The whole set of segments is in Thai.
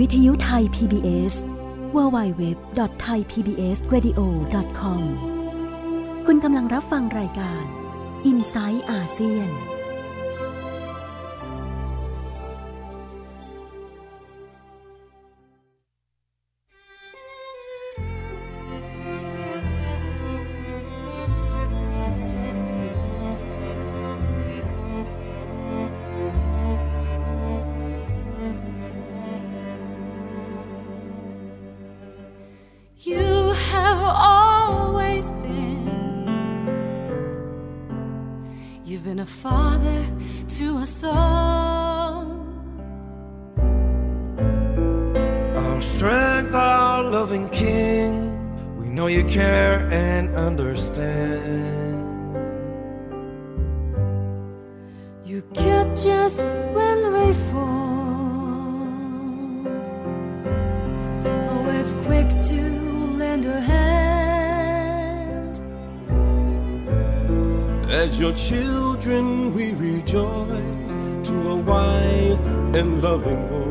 วิทยุไทย PBS www.thaipbsradio.com คุณกำลังรับฟังรายการ Inside อาเซียน we care and understand. You catch us when we fall. Always quick to lend a hand. As your children, we rejoice to a wise and loving voice.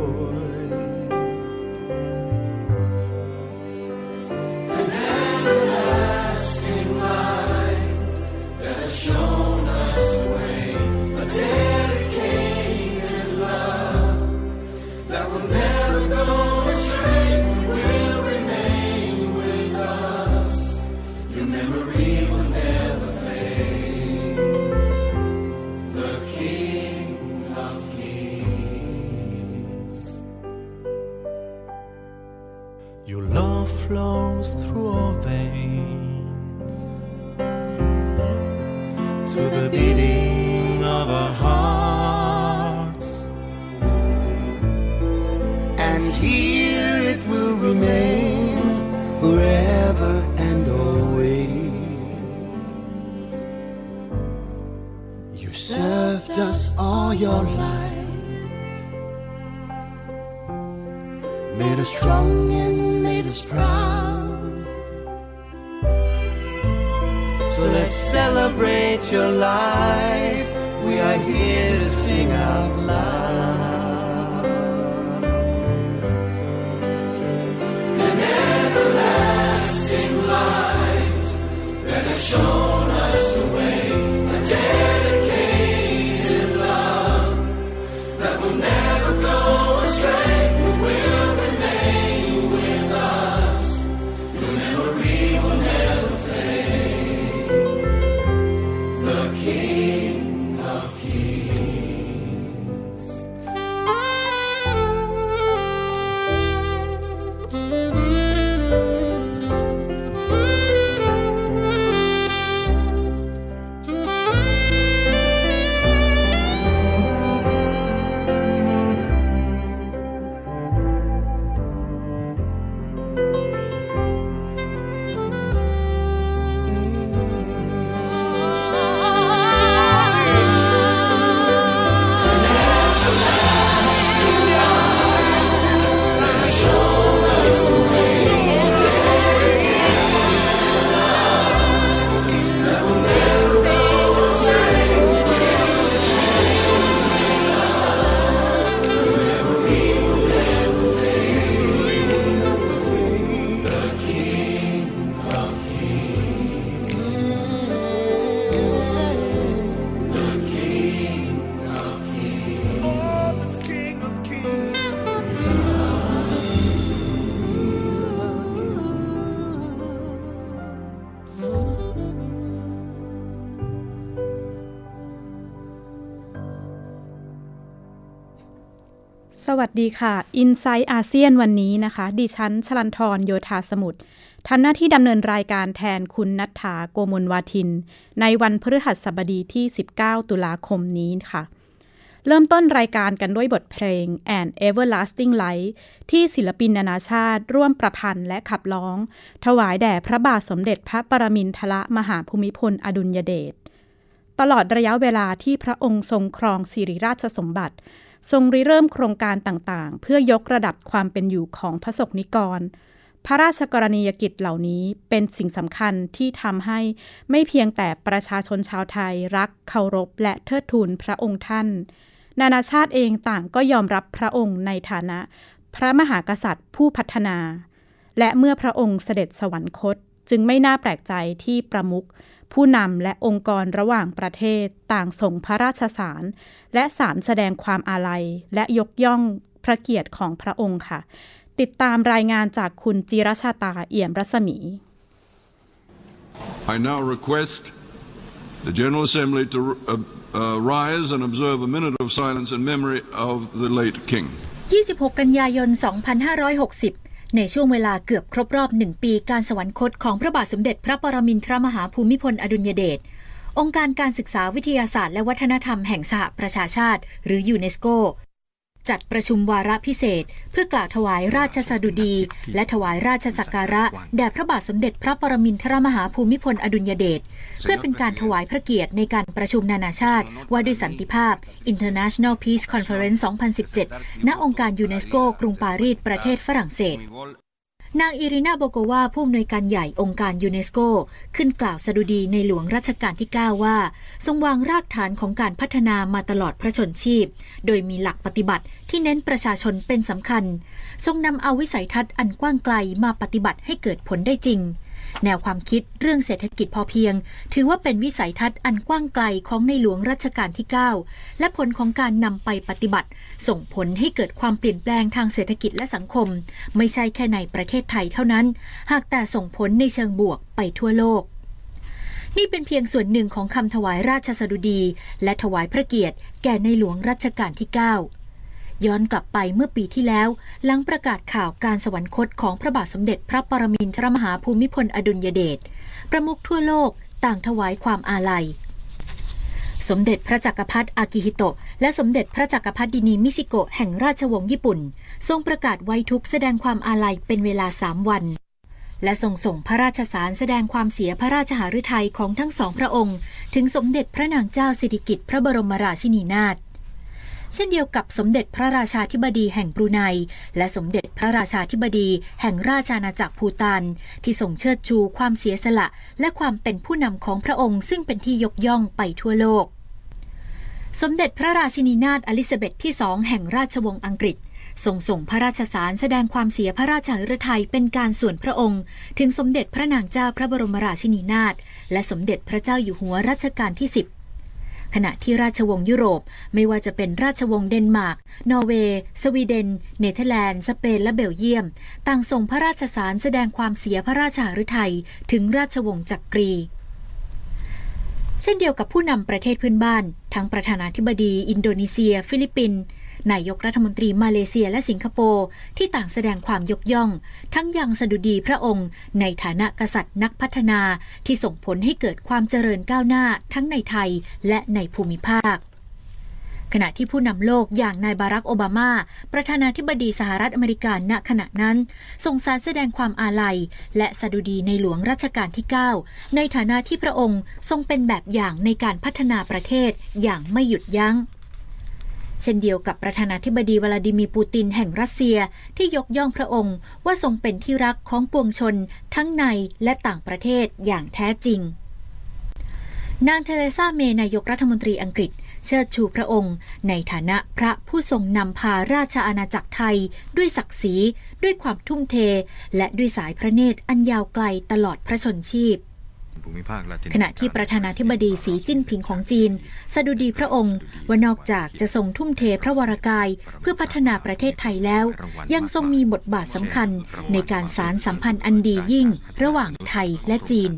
through. show. ดีค่ะ i n s i ซต์อาเซียนวันนี้นะคะ ดิฉันชลันทรโยธาสมุทรทำหน้าที่ดำเนินรายการแทนคุณนัทธาโกมลวาทิน ในวันพฤหัสบดีที่ 19 ตุลาคมนี้ค่ะ เริ่มต้นรายการกันด้วยบทเพลง and everlasting light ที่ศิลปินนานาชาติร่วมประพันธ์และขับร้อง ถวายแด่พระบาทสมเด็จพระปรมินทรมหาภูมิพลอดุลยเดชตลอดระยะเวลาที่พระองค์ทรงครองสิริราชสมบัติ ทรงริเริ่มโครงการต่างๆ เพื่อยกระดับความเป็นอยู่ของพระสงฆ์นิกร พระราชกรณียกิจเหล่านี้เป็นสิ่งสำคัญที่ทำให้ไม่เพียงแต่ประชาชนชาวไทยรักเคารพและเทิดทูนพระองค์ท่าน นานาชาติเองต่างก็ยอมรับพระองค์ในฐานะ พระมหากษัตริย์ผู้พัฒนา และเมื่อพระองค์เสด็จสวรรคตจึงไม่น่าแปลกใจที่ประมุข ผู้นำและองค์กรระหว่างประเทศต่างส่งพระราชสาร และสารแสดงความอาลัย และยกย่องพระเกียรติของพระองค์ค่ะ ติดตามรายงานจากคุณจิรชาตาเอี่ยมรัศมี I now request the General Assembly to uh, uh, rise and observe a minute of silence in memory of the late King. 26 กันยายน 2560 ในช่วงเวลาเกือบครบรอบหนึ่งปีการสวรรคตของพระบาทสมเด็จพระปรมินทรมหาภูมิพลอดุลยเดชองค์การการศึกษาวิทยาศาสตร์และวัฒนธรรมแห่งสหประชาชาติ หรือยูเนสโก จัดประชุมวาระพิเศษ เพื่อกล่าวถวายราชสดุดี และถวายราชสักการะ แด่พระบาทสมเด็จพระปรมินทรมหาภูมิพลอดุลยเดช เพื่อเป็นการถวายพระเกียรติในการประชุมนานาชาติ ว่าด้วยสันติภาพ International Peace Conference 2017 ณ องค์การยูเนสโกกรุงปารีส ประเทศฝรั่งเศสนางอิรินาโบโกวาผู้อำนวยการใหญ่องค์การยูเนสโก ขึ้นกล่าวสดุดีในหลวงรัชกาลที่ 9 ว่า ทรงวางรากฐานของการพัฒนามาตลอดพระชนชีพ โดยมีหลักปฏิบัติที่เน้นประชาชนเป็นสำคัญ ทรงนำเอาวิสัยทัศน์อันกว้างไกลมาปฏิบัติให้เกิดผลได้จริง แนวความคิดเรื่องเศรษฐกิจพอเพียง ถือว่าเป็นวิสัยทัศน์อันกว้างไกลของในหลวงรัชกาลที่ 9 และผลของการนำไปปฏิบัติ ส่งผลให้เกิดความเปลี่ยนแปลงทางเศรษฐกิจและสังคม ไม่ใช่แค่ในประเทศไทยเท่านั้น หากแต่ส่งผลในเชิงบวกไปทั่วโลกนี่เป็นเพียงส่วนหนึ่งของคำถวายราชสดุดี และถวายพระเกียรติแก่ในหลวงรัชกาลที่ 9 ย้อนกลับไปเมื่อปีที่แล้ว หลังประกาศข่าวการสวรรคตของพระบาทสมเด็จพระปรมินทรมหาภูมิพลอดุลยเดชประมุขทั่วโลกต่างถวายความอาลัย สมเด็จพระจักรพรรดิอากิฮิโตะและสมเด็จพระจักรพรรดินีมิชิโกะแห่งราชวงศ์ญี่ปุ่น ทรงประกาศไว้ทุกแสดงความอาลัยเป็นเวลาสามวันและทรงส่งพระราชสารแสดงความเสียพระราชหฤทัยของทั้งสองพระองค์ ถึงสมเด็จพระนางเจ้าสิริกิติ์พระบรมราชินีนาถ เช่นเดียวกับสมเด็จพระราชาธิบดีแห่งบรูไน และสมเด็จพระราชาธิบดีแห่งราชอาณาจักรภูตานที่ทรงเชิดชูความเสียสละ และความเป็นผู้นำของพระองค์ซึ่งเป็นที่ยกย่องไปทั่วโลก สมเด็จพระราชินีนาถเอลิซาเบธที่สองแห่งราชวงศ์อังกฤษทรงส่งพระราชสารแสดงความเสียพระราชหฤทัยเป็นการส่วนพระองค์ ถึงสมเด็จพระนางเจ้าพระบรมราชินีนาถและสมเด็จพระเจ้าอยู่หัวรัชกาลที่ 10 ขณะที่ราชวงศ์ยุโรปไม่ว่าจะเป็นราชวงศ์เดนมาร์ก นอร์เวย์ สวีเดน เนเธอร์แลนด์ สเปน และเบลเยียม ต่างส่งพระราชสารแสดงความเสียพระราชหฤทัยถึงราชวงศ์จักรีเช่นเดียวกับผู้นำประเทศเพื่อนบ้าน ทั้งประธานาธิบดีอินโดนีเซีย ฟิลิปปินส์ นายกรัฐมนตรีมาเลเซียและสิงคโปร์ที่ต่างแสดงความยกย่อง ทั้งยังสดุดีพระองค์ ในฐานะกษัตริย์นักพัฒนาที่ส่งผลให้เกิดความเจริญก้าวหน้าทั้งในไทยและในภูมิภาคขณะที่ผู้นำโลกอย่างนายบารักโอบามา ประธานาธิบดีสหรัฐอเมริกาณขณะนั้นส่งสารแสดงความอาลัย และสดุดีในหลวงรัชกาลที่ 9 ในฐานะที่พระองค์ทรงเป็นแบบอย่างในการพัฒนาประเทศอย่างไม่หยุดยัง้ง เช่นเดียวกับประธานาธิบดีวลาดิมีปูตินแห่งรัสเซียที่ยกย่องพระองค์ ว่าทรงเป็นที่รักของปวงชน ทั้งในและต่างประเทศอย่างแท้จริง นางเทเรซาเมยนายกรัฐมนตรีอังกฤษ เชิดชูพระองค์ ในฐานะพระผู้ทรงนำพาราชอาณาจักรไทย ด้วยศักดิ์ศรีด้วยความทุ่มเท และด้วยสายพระเนตรอันยาวไกลตลอดพระชนชีพ ขณะที่ประธานาธิบดีสีจิ้นผิงของจีน สดุดีพระองค์ ว่านอกจากจะทรงทุ่มเทพระวรากาย เพื่อพัฒนาประเทศไทยแล้ว ยังทรงมีบทบาทสำคัญในการสารสัมพันธ์อันดียิ่ง ระหว่างไทยและจีน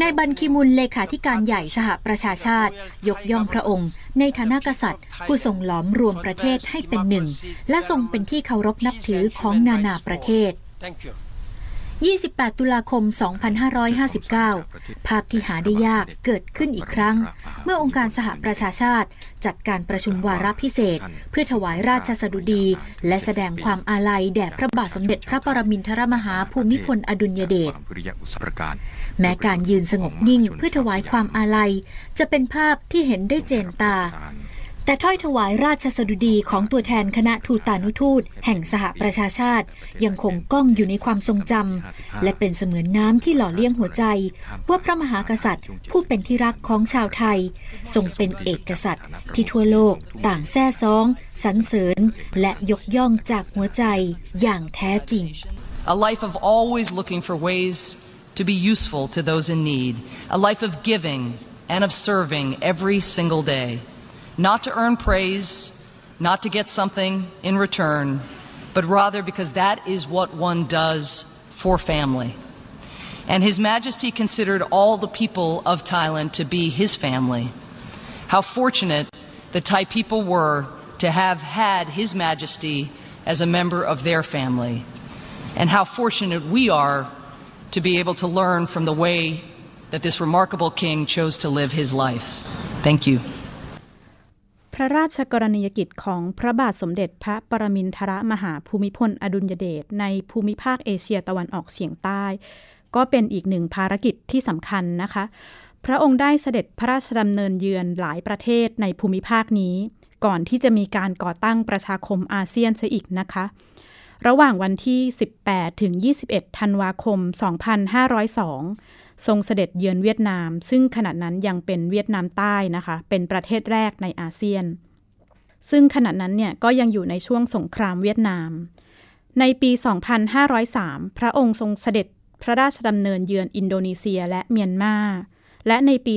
นายบันคิมุลเลขาธิการใหญ่สหประชาชาติ ยกย่องพระองค์ ในฐานะกษัตริย์ ผู้ทรงหลอมรวมประเทศให้เป็นหนึ่ง และทรงเป็นที่เคารพนับถือของนานาประเทศ 28 ตุลาคม 2559 ภาพที่หาได้ยากเกิดขึ้นอีกครั้ง เมื่อองค์การสหประชาชาติ จัดการประชุมวาระพิเศษ เพื่อถวายราชสดุดี และแสดงความอาลัยแด่พระบาทสมเด็จพระปรมินทรมหาภูมิพลอดุลยเดชแม้การยืนสงบนิ่งเพื่อถวายความอาลัย จะเป็นภาพที่เห็นได้เจนตา แต่ถ้อยถวายราชสดุดีของตัวแทนคณะทูตานุทูต แห่งสหประชาชาติ ยังคงก้องอยู่ในความทรงจำและเป็นเสมือนน้ำที่หล่อเลี้ยงหัวใจ ว่าพระมหากษัตริย์ ผู้เป็นที่รักของชาวไทย ทรงเป็นเอกษัตริย์ ที่ทั่วโลกต่างแซ่ซ้องสรรเสริญ และยกย่องจากหัวใจอย่างแท้จริง A life of always looking for ways to be useful to those in need. A life of giving and of serving every single day. Not to earn praise, not to get something in return, but rather because that is what one does for family. And His Majesty considered all the people of Thailand to be His family. How fortunate the Thai people were to have had His Majesty as a member of their family. And how fortunate we are to be able to learn from the way that this remarkable king chose to live his life. Thank you. พระราชกรณียกิจของพระบาทสมเด็จพระปรมินทรมหาภูมิพลอดุลยเดชในภูมิภาคเอเชียตะวันออกเฉียงใต้ ก็เป็นอีกหนึ่งภารกิจที่สำคัญนะคะ พระองค์ได้เสด็จพระราชดำเนินเยือนหลายประเทศในภูมิภาคนี้ ก่อนที่จะมีการก่อตั้งประชาคมอาเซียนซะอีกนะคะ ระหว่างวันที่ 18 ถึง 21 ธันวาคม 2502 ทรงเสด็จเยือนเวียดนาม ซึ่งขณะนั้นยังเป็นเวียดนามใต้นะคะ เป็นประเทศแรกในอาเซียน ซึ่งขณะนั้นเนี่ยก็ยังอยู่ในช่วงสงครามเวียดนาม ในปี 2503 พระองค์ทรงเสด็จพระราชดำเนินเยือนอินโดนีเซียและเมียนมาและในปี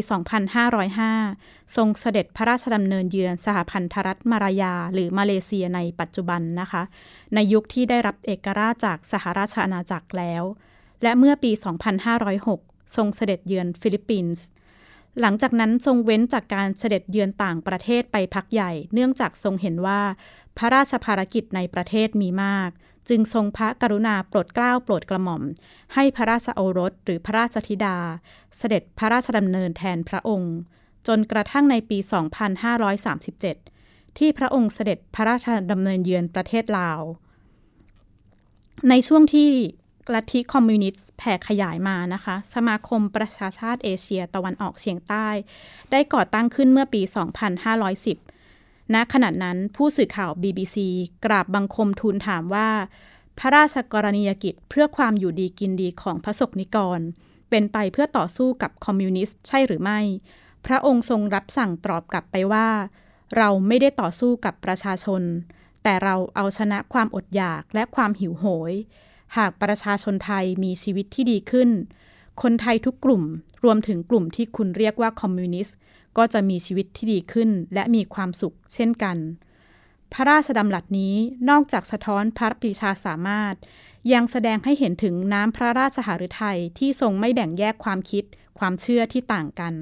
2505 ทรงเสด็จพระราชดำเนินเยือนสหพันธรัฐมาลายา หรือมาเลเซียในปัจจุบันนะคะ ในยุคที่ได้รับเอกราชจากสหราชอาณาจักรแล้ว และเมื่อปี 2506 ทรงเสด็จเยือนฟิลิปปินส์หลังจากนั้นทรงเว้นจากการเสด็จเยือนต่างประเทศไปพักใหญ่ เนื่องจากทรงเห็นว่า พระราชภารกิจในประเทศมีมาก จึงทรงพระกรุณาโปรดเกล้าโปรดกระหม่อม ให้พระราชโอรสหรือพระราชธิดา เสด็จพระราชดำเนินแทนพระองค์ จนกระทั่งในปี 2537 ที่พระองค์เสด็จพระราชดำเนินเยือนประเทศลาว ในช่วงที่ ลัทธิคอมมิวนิสต์แผ่ขยายมานะคะ สมาคมประชาชาติเอเชียตะวันออกเฉียงใต้ ได้ก่อตั้งขึ้นเมื่อปี 2510 ณ ขณะนั้นผู้สื่อข่าว BBC กราบบังคมทูลถามว่า พระราชกรณียกิจเพื่อความอยู่ดีกินดีของพระสกนิกร เป็นไปเพื่อต่อสู้กับคอมมิวนิสต์ใช่หรือไม่ พระองค์ทรงรับสั่งตอบกลับไปว่า เราไม่ได้ต่อสู้กับประชาชน แต่เราเอาชนะความอดอยากและความหิวโหย หากประชาชนไทยมีชีวิตที่ดีขึ้น คนไทยทุกกลุ่ม รวมถึงกลุ่มที่คุณเรียกว่าคอมมิวนิสต์ก็จะมีชีวิตที่ดีขึ้นและมีความสุขเช่นกัน พระราชดำรัสนี้นอกจากสะท้อนพระปรีชาสามารถ ยังแสดงให้เห็นถึงน้ำพระราชหฤทัยที่ทรงไม่แบ่งแยกความคิด ความเชื่อที่ต่างกัน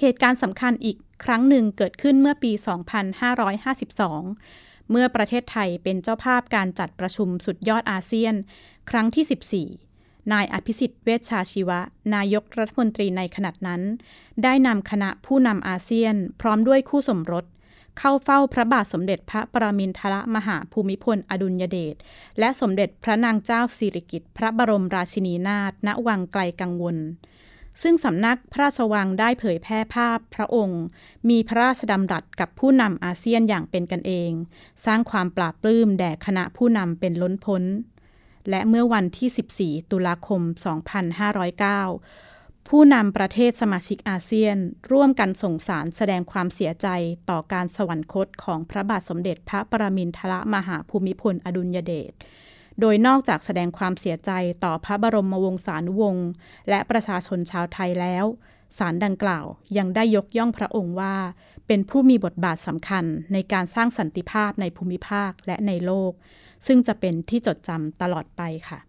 เหตุการณ์สำคัญอีกครั้งหนึ่งเกิดขึ้นเมื่อปี 2552 เมื่อประเทศไทยเป็นเจ้าภาพการจัดประชุมสุดยอดอาเซียน ครั้งที่ 14 นายอภิสิทธิ์เวชชาชีวะ นายกรัฐมนตรีในขณะนั้น ได้นำคณะผู้นำอาเซียน พร้อมด้วยคู่สมรส เข้าเฝ้าพระบาทสมเด็จพระปรมินทรมหาภูมิพลอดุลยเดชและสมเด็จพระนางเจ้าสิริกิติ์พระบรมราชินีนาถณวังไกลกังวล ซึ่งสำนักพระราชวังได้เผยแพร่ภาพพระองค์ มีพระราชดำรัสกับผู้นำอาเซียนอย่างเป็นกันเอง สร้างความปราบปลื้มแด่คณะผู้นำเป็นล้นพ้น และเมื่อวันที่ 14 ตุลาคม 2509 ผู้นำประเทศสมาชิกอาเซียน ร่วมกันส่งสารแสดงความเสียใจต่อการสวรรคตของพระบาทสมเด็จพระปรมินทรมหาภูมิพลอดุลยเดช โดยนอกจากแสดงความเสียใจต่อพระบรมวงศานุวงศ์และประชาชนชาวไทยแล้วสารดังกล่าวยังได้ยกย่องพระองค์ว่า เป็นผู้มีบทบาทสำคัญในการสร้างสันติภาพในภูมิภาคและในโลก ซึ่งจะเป็นที่จดจำตลอดไปค่ะ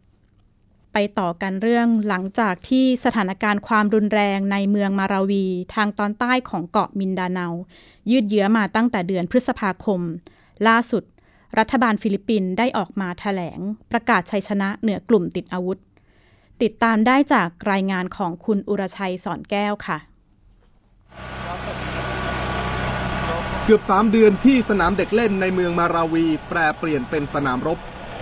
ไปต่อกันเรื่องหลังจากที่สถานการณ์ความรุนแรงในเมืองมาราวี ทางตอนใต้ของเกาะมินดาเนา ยืดเยื้อมาตั้งแต่เดือนพฤษภาคม ล่าสุด รัฐบาลฟิลิปปินส์ได้ออกมาแถลงประกาศชัยชนะเหนือกลุ่มติดอาวุธ ติดตามได้จากรายงานของคุณอุรชัยสอนแก้วค่ะ เกือบ 3 เดือนที่สนามเด็กเล่นในเมืองมาราวี แปรเปลี่ยนเป็นสนามรบ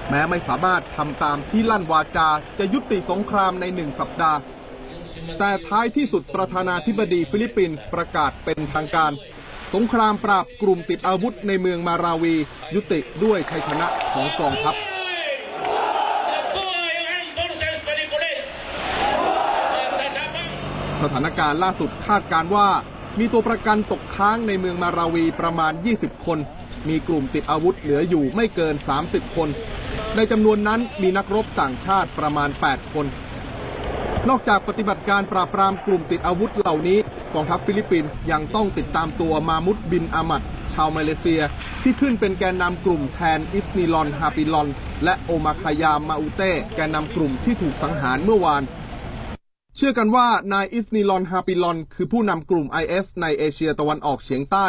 แม้ไม่สามารถทำตามที่ลั่นวาจา จะยุติสงครามในหนึ่งสัปดาห์ แต่ท้ายที่สุดประธานาธิบดีฟิลิปปินส์ประกาศเป็นทางการ สงครามปราบกลุ่มติดอาวุธในเมืองมาราวี ยุติด้วยชัยชนะของกองทัพสถานการณ์ล่าสุดคาดการณ์ว่า มีตัวประกันตกค้างในเมืองมาราวีประมาณ 20 คน มีกลุ่มติดอาวุธเหลืออยู่ไม่เกิน 30 คน ในจำนวนนั้นมีนักรบต่างชาติประมาณ 8 คน นอกจากปฏิบัติการปราบปรามกลุ่มติดอาวุธเหล่านี้ กองทัพฟิลิปปินส์ยังต้องติดตามตัวมามุดบินอามัด ชาวมาเลเซีย ที่ขึ้นเป็นแกนนำกลุ่มแทนอิสนิลอนฮาปิลอน และโอมาคายามาอุเต้แกนนำกลุ่มที่ถูกสังหารเมื่อวาน เชื่อกันว่านายอิสนิลอนฮาปิลอน คือผู้นำกลุ่ม IS ในเอเชียตะวันออกเฉียงใต้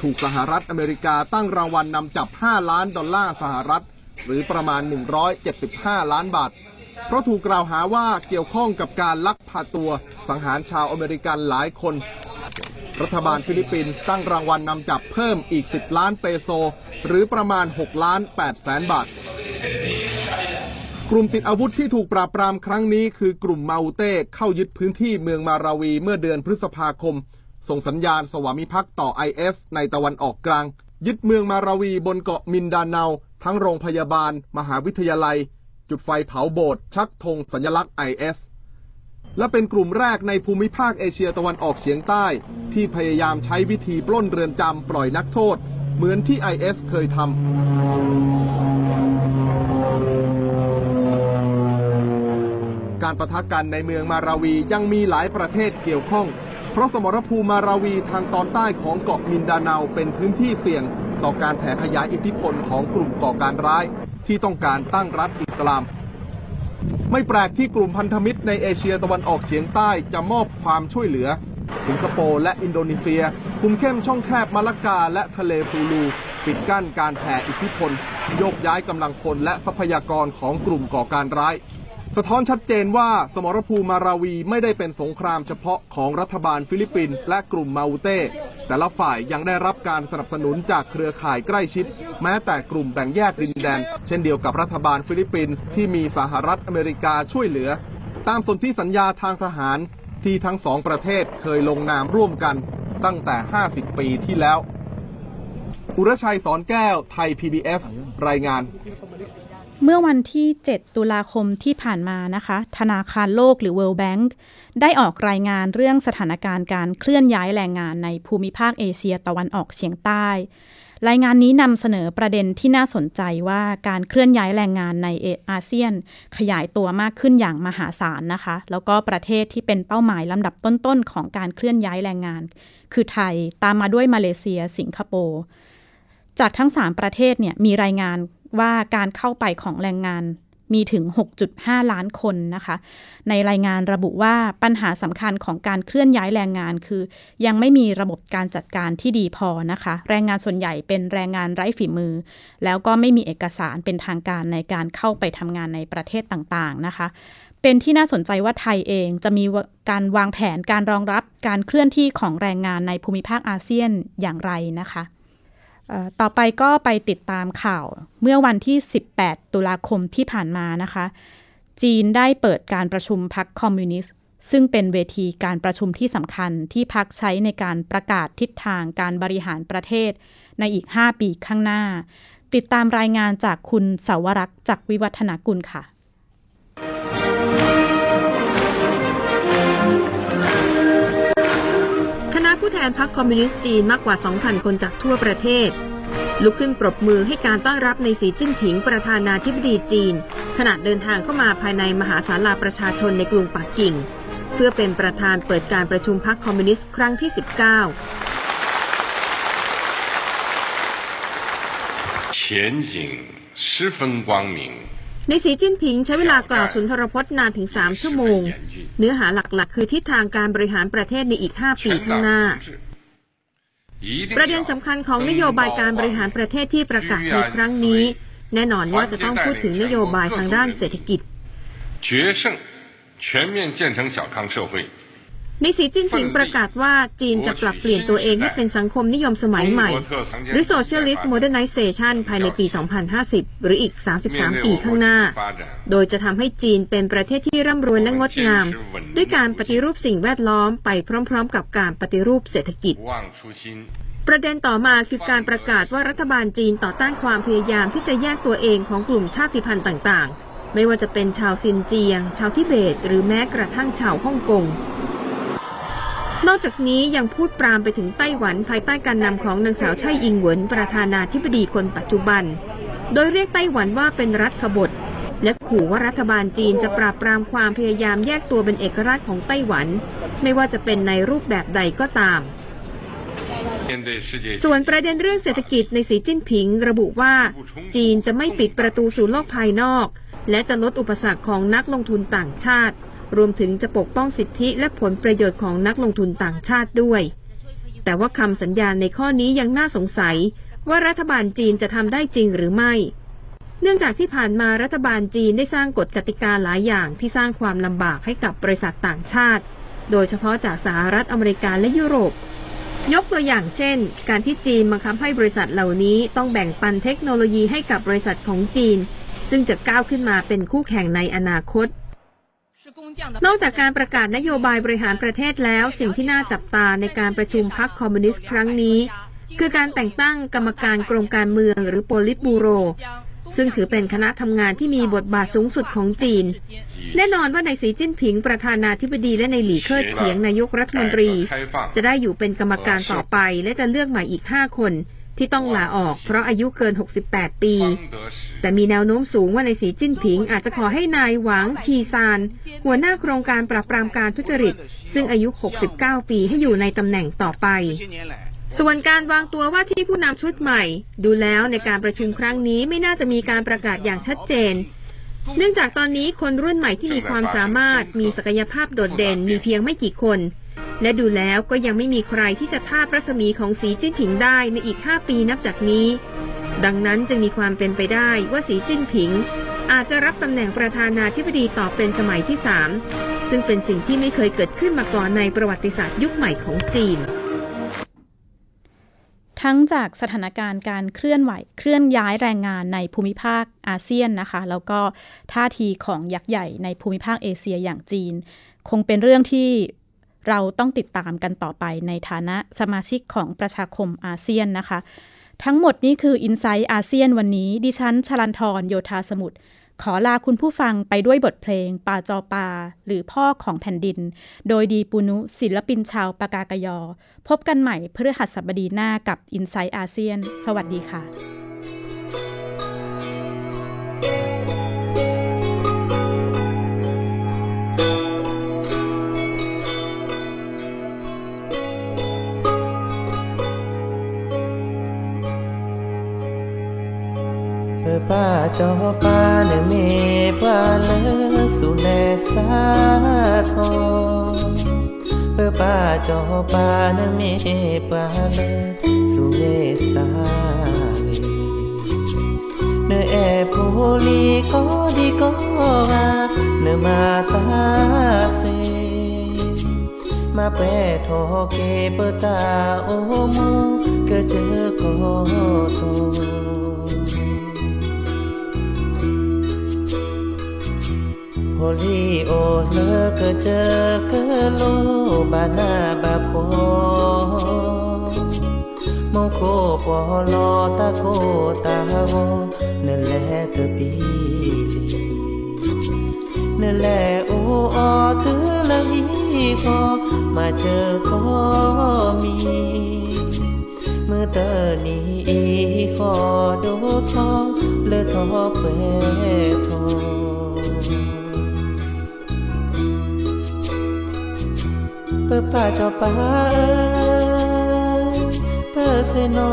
ถูกสหรัฐอเมริกาตั้งรางวัลนำจับ 5 ล้านดอลลาร์สหรัฐ หรือประมาณ 175 ล้านบาท เพราะถูกกล่าวหาว่าเกี่ยวข้องกับการลักพาตัวสังหารชาวอเมริกันหลายคน รัฐบาลฟิลิปปินส์ตั้งรางวัลนำจับเพิ่มอีก 10 ล้านเปโซ หรือประมาณ 6 ล้าน8แสนบาท กลุ่มติดอาวุธที่ถูกปราบปรามครั้งนี้คือกลุ่มมาอุเต้เข้ายึดพื้นที่เมืองมาราวีเมื่อเดือนพฤษภาคม ส่งสัญญาณสวามิภักดิ์ต่อ IS ในตะวันออกกลาง ยึดเมืองมาราวีบนเกาะมินดาเนาทั้งโรงพยาบาล มหาวิทยาลัย จุดไฟเผาโบสถ์ชักธงสัญลักษณ์ IS และเป็นกลุ่มแรกในภูมิภาคเอเชียตะวันออกเฉียงใต้ ที่พยายามใช้วิธีปล้นเรือนจำปล่อยนักโทษ เหมือนที่ IS เคยทำ การประทะกันในเมืองมาราวียังมีหลายประเทศเกี่ยวข้อง เพราะสมรภูมิมาราวีทางตอนใต้ของเกาะมินดาเนาเป็นพื้นที่เสี่ยง ต่อการแผ่ขยายอิทธิพลของกลุ่มก่อการร้าย ที่ต้องการตั้งรัฐอิสลาม ไม่แปลกที่กลุ่มพันธมิตรในเอเชียตะวันออกเฉียงใต้จะมอบความช่วยเหลือ สิงคโปร์และอินโดนีเซีย คุมเข้มช่องแคบมาลากาและทะเลซูลู ปิดกั้นการแผ่อิทธิพล โยกย้ายกำลังพลและทรัพยากรของกลุ่มก่อการร้ายสะท้อนชัดเจนว่าสมรภูมิมาราวีไม่ได้เป็นสงครามเฉพาะของรัฐบาลฟิลิปปินส์และกลุ่มมาอุเต้ แต่ละฝ่ายยังได้รับการสนับสนุนจากเครือข่ายใกล้ชิด แม้แต่กลุ่มแบ่งแยกดินแดน เช่นเดียวกับรัฐบาลฟิลิปปินส์ที่มีสหรัฐอเมริกาช่วยเหลือ ตามสนธิสัญญาทางทหารที่ทั้งสองประเทศเคยลงนามร่วมกันตั้งแต่ 50 ปีที่แล้ว อุรชัยสอนแก้วไทย PBS รายงาน เมื่อวันที่ 7 ตุลาคมที่ผ่านมานะคะ ธนาคารโลกหรือ World Bank ได้ออกรายงานเรื่องสถานการณ์การเคลื่อนย้ายแรงงานในภูมิภาคเอเชียตะวันออกเฉียงใต้ รายงานนี้นำเสนอประเด็นที่น่าสนใจว่าการเคลื่อนย้ายแรงงานในอาเซียน ขยายตัวมากขึ้นอย่างมหาศาลนะคะ แล้วก็ประเทศที่เป็นเป้าหมายลำดับต้นๆของการเคลื่อนย้ายแรงงาน คือไทยตามมาด้วยมาเลเซีย สิงคโปร์จากทั้ง 3 ประเทศเนี่ยมีรายงาน ว่าการเข้าไปของแรงงานมีถึง 6.5 ล้านคนนะคะ ในรายงานระบุว่าปัญหาสำคัญของการเคลื่อนย้ายแรงงานคือ ยังไม่มีระบบการจัดการที่ดีพอนะคะ แรงงานส่วนใหญ่เป็นแรงงานไร้ฝีมือ แล้วก็ไม่มีเอกสารเป็นทางการในการเข้าไปทำงานในประเทศต่างๆนะคะ เป็นที่น่าสนใจว่าไทยเองจะมีการวางแผนการรองรับการเคลื่อนที่ของแรงงานในภูมิภาคอาเซียนอย่างไรนะคะ ต่อไปก็ไปติดตามข่าวเมื่อวันที่ 18 ตุลาคมที่ผ่านมานะคะ จีนได้เปิดการประชุมพรรคคอมมิวนิสต์ ซึ่งเป็นเวทีการประชุมที่สำคัญที่พรรคใช้ในการประกาศทิศทางการบริหารประเทศ ในอีก 5 ปีข้างหน้า ติดตามรายงานจากคุณสาวรักษ์จากวิวัฒนากุลค่ะ ผู้แทนพรรคคอมมิวนิสต์จีนมากกว่า 2,000 คนจากทั่วประเทศ ลุกขึ้นปรบมือให้การต้อนรับในสีจิ้นผิงประธานาธิบดีจีน ขณะเดินทางเข้ามาภายในมหาศาลาประชาชนในกรุงปักกิ่ง เพื่อเป็นประธานเปิดการประชุมพรรคคอมมิวนิสต์ครั้งที่ 19前景十分光明。 ในสีจิ้นผิงใช้เวลากล่าวสุนทรพจน์นานถึง 3 ชั่วโมง เนื้อหาหลักๆ คือทิศทางการบริหารประเทศในอีก 5 ปีข้างหน้า ประเด็นสำคัญของนโยบายการบริหารประเทศที่ประกาศในครั้งนี้ แน่นอนว่าจะต้องพูดถึงนโยบายทางด้านเศรษฐกิจ 决胜全面建成小康社会。 ในสีจิ้นผิงประกาศว่าจีนจะปรับเปลี่ยนตัวเองให้เป็นสังคมนิยมสมัยใหม่ หรือ Socialist Modernization ภายในปี 2050 หรืออีก 33 ปีข้างหน้า โดยจะทำให้จีนเป็นประเทศที่ร่ำรวยและงดงาม ด้วยการปฏิรูปสิ่งแวดล้อมไปพร้อม ๆ กับการปฏิรูปเศรษฐกิจประเด็นต่อมาคือการประกาศว่ารัฐบาลจีนต่อต้านความพยายามที่จะแยกตัวเองของกลุ่มชาติพันธุ์ต่าง ๆ ไม่ว่าจะเป็นชาวซินเจียง ชาวทิเบต หรือแม้กระทั่งชาวฮ่องกง นอกจากนี้ยังพูดปรามไปถึงไต้หวันภายใต้การนำของนางสาวไช่อิงเหวินประธานาธิบดีคนปัจจุบัน โดยเรียกไต้หวันว่าเป็นรัฐขบฏ และขู่ว่ารัฐบาลจีนจะปราบปรามความพยายามแยกตัวเป็นเอกราชของไต้หวัน ไม่ว่าจะเป็นในรูปแบบใดก็ตามส่วนประเด็นเรื่องเศรษฐกิจในสีจิ้นผิงระบุว่า จีนจะไม่ปิดประตูสู่โลกภายนอก และจะลดอุปสรรคของนักลงทุนต่างชาติ รวมถึงจะปกป้องสิทธิและผลประโยชน์ของนักลงทุนต่างชาติด้วย แต่ว่าคำสัญญาในข้อนี้ยังน่าสงสัย ว่ารัฐบาลจีนจะทำได้จริงหรือไม่ เนื่องจากที่ผ่านมารัฐบาลจีนได้สร้างกฎกติกาหลายอย่างที่สร้างความลำบากให้กับบริษัทต่างชาติ โดยเฉพาะจากสหรัฐอเมริกาและยุโรปยกตัวอย่างเช่น การที่จีนบังคับให้บริษัทเหล่านี้ต้องแบ่งปันเทคโนโลยีให้กับบริษัทของจีน ซึ่งจะก้าวขึ้นมาเป็นคู่แข่งในอนาคต นอกจากการประกาศนโยบายบริหารประเทศแล้ว สิ่งที่น่าจับตาในการประชุมพรรคคอมมิวนิสต์ครั้งนี้ คือการแต่งตั้งกรรมการกรมการเมืองหรือโปลิตบูโร ซึ่งถือเป็นคณะทำงานที่มีบทบาทสูงสุดของจีน แน่นอนว่าในสีจิ้นผิงประธานาธิบดีและในหลี่เคิดเฉียงนายกรัฐมนตรี จะได้อยู่เป็นกรรมการต่อไปและจะเลือกใหม่อีก 5 คน ที่ต้องลาออกเพราะอายุเกิน 68 ปี แต่มีแนวโน้มสูงว่าในสีจิ้นผิง อาจจะขอให้นายหวังชีซาน หัวหน้าโครงการปราบปรามการทุจริต ซึ่งอายุ 69 ปีให้อยู่ในตำแหน่งต่อไป ส่วนการวางตัวว่าที่ผู้นำชุดใหม่ ดูแล้วในการประชุมครั้งนี้ไม่น่าจะมีการประกาศอย่างชัดเจนเนื่องจากตอนนี้คนรุ่นใหม่ที่มีความสามารถมีศักยภาพโดดเด่นมีเพียงไม่กี่คน และดูแล้วก็ยังไม่มีใครที่จะท่าบรัศมีของสีจิ้นผิงได้ในอีก 5 ปีนับจากนี้ ดังนั้นจึงมีความเป็นไปได้ว่าสีจิ้นผิง อาจจะรับตำแหน่งประธานาธิบดีต่อเป็นสมัยที่ 3 ซึ่งเป็นสิ่งที่ไม่เคยเกิดขึ้นมาก่อนในประวัติศาสตร์ยุคใหม่ของจีน ทั้งจากสถานการณ์การเคลื่อนไหวเคลื่อนย้ายแรงงานในภูมิภาคอาเซียนนะคะ แล้วก็ท่าทีของยักษ์ใหญ่ในภูมิภาคเอเชียอย่างจีน คงเป็นเรื่องที่ เราต้องติดตามกันต่อไปในฐานะสมาชิกของประชาคมอาเซียนนะคะ ทั้งหมดนี้คือ i n s i ซต์อาเซียนวันนี้ ดิฉันชลันทรโยธาสมุทรขอลาคุณผู้ฟังไปด้วยบทเพลงปาจอปา หรือพ่อของแผ่นดิน โดยดีปูนุศิลปินชาวปากากยอ พบกันใหม่เพื่อหัสบดีหน้ากับ i n s i ซต์อาเซียน สวัสดีค่ะ cho pa ne me pa le su ne sa tho pe pa cho pa ne me pa le su ne sa le ne e po li ko di ko ga ne ma ta se ma pe tho ke pa ta o mu ke che ko to ลีโอเลกเจอเก็โลบาน้าบาพอโมโคปอลอตาโคตาโวนื้อแหละเธอปีลีเนื้อแหละโอออตื้อละฮีพอมาเจอก็มีเมื่อเตอนี้อีขอดูทองเลอทอเปทอง เปิดป่าเจ้าป่าเอ้ยเปิดเสนอ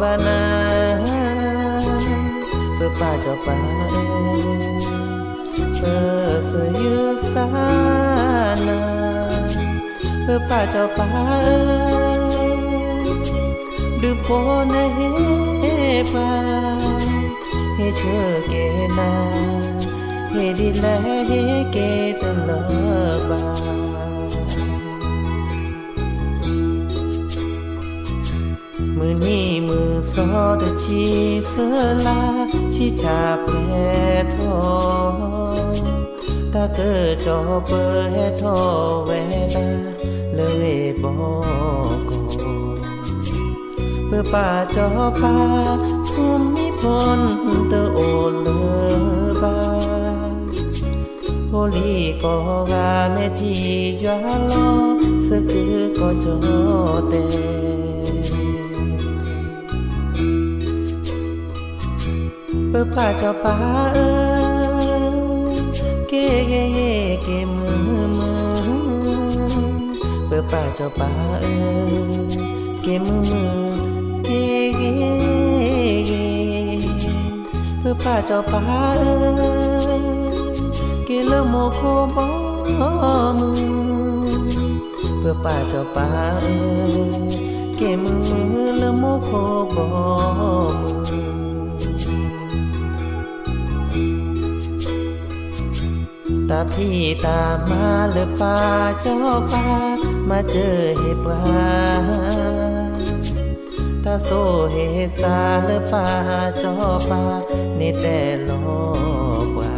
บานาเปิดป่าเจ้าป่าเอ้ยเปิดเสยสานาเปิดป่าเจ้าป่าเอ้ยดูโพนเฮปาให้เชื่อเกนาให้ดีแลให้เกตลอบา มือสอดชีเสลาชีชาเพทอตาเกอจอเปิดทอเวลาเลเวบอกเพื่ ลอสกือก็จอเตเพื่อป่าจอป่าเออเกเกเกเกมือมือเพื่อป่าเจอป่าเออเกมือมือเกเกเกเพื่อป่าเจอป่าเออเกเลโมโคบอมือเพื่อป่าเจอป่าเออเกมือมือเละโมโคบอมือ ตาพี่ตามมาเลยป่าเจ้าป่ามาเจอเหตุว่าตาโซเหตุสาเลยป่าเจ้าป่าในแต่ลอกว่า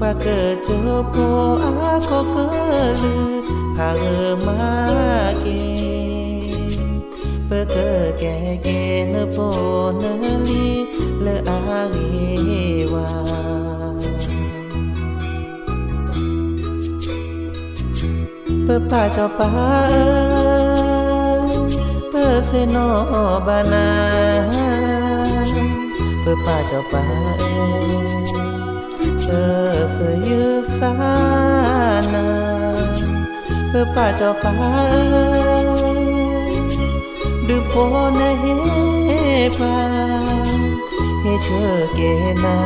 ว่าเกิดเจอผัวอาก็เกิดลือพาเออมาเกเพื่อเกิดแก่เกเนโปเนลีเลออาเกว่า เปิดป่าเจ้าป่าเออเปิดเสนอบานาเปิดป่าเจ้าป่าเออเปิดเสยืสานาเปิดป่าเจ้าป่าเออดูโพนเฮปาเฮเชอเกนา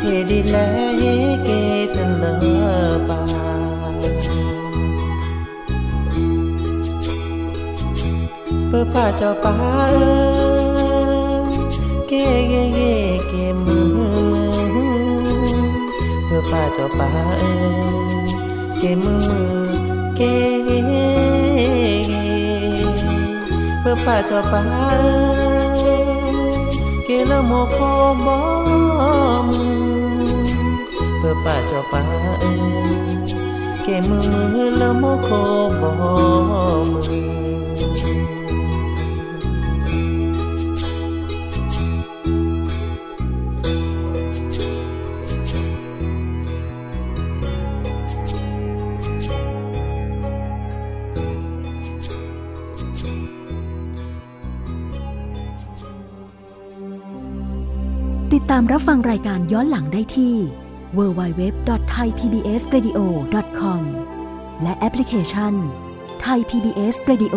เฮดีแลเฮเกตันลอปา พื่อป่าเจ้าป่าเออเก๋เก๋เก๋เก๋มือมือเพื่อป่าเจ้าป่าเออเก๋มือมือเก๋เก๋เพื่อป่าเจ้าป่าเออเก๋ละโมโคบอมเพื่อป่าเจ้าป่าเออเก๋มือมือละโมโคบอมื ตามรับฟังรายการย้อนหลังได้ที่ www.thaipbsradio.com และแอปพลิเคชัน Thai PBS Radio